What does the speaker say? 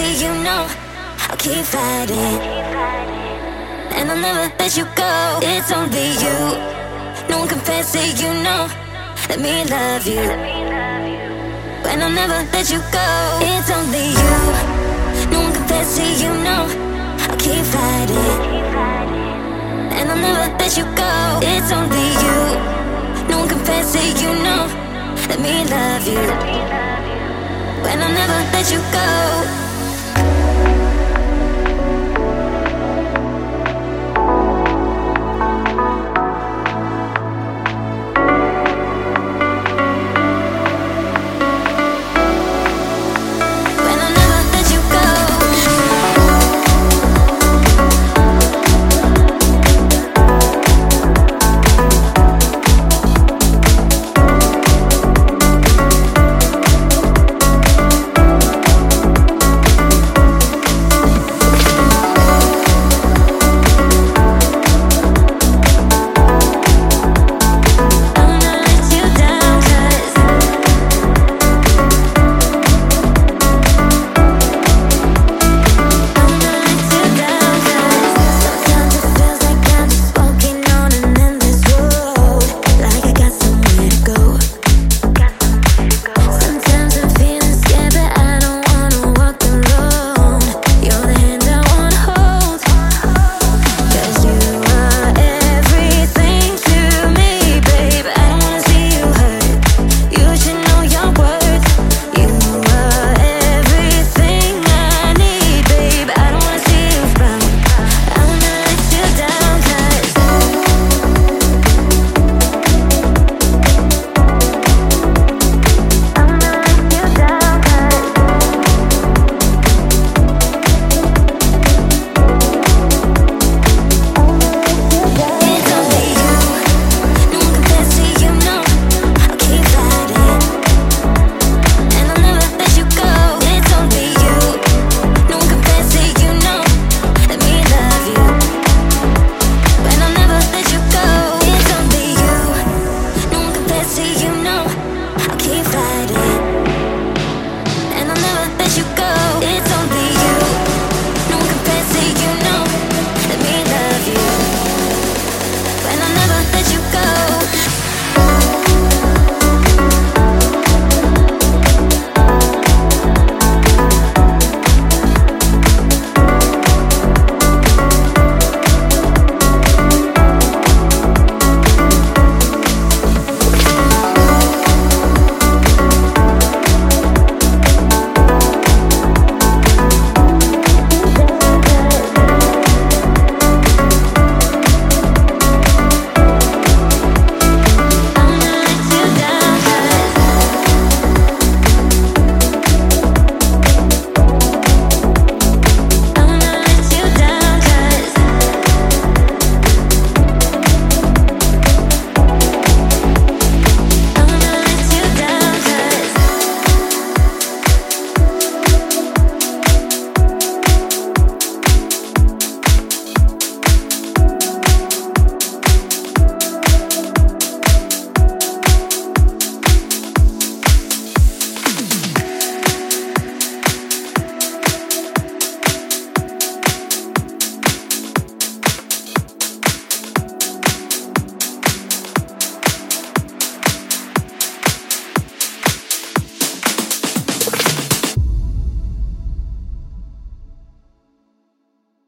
see you know I'll keep fighting. And I'll never let you go. It's only you. No one can fancy you know. Let me love you. And I'll never let you go. It's only you. No one can fancy you know. I'll keep fighting. And I'll never let you go. It's only you. No one can fancy you know. Let me love you. When I'll never let you go.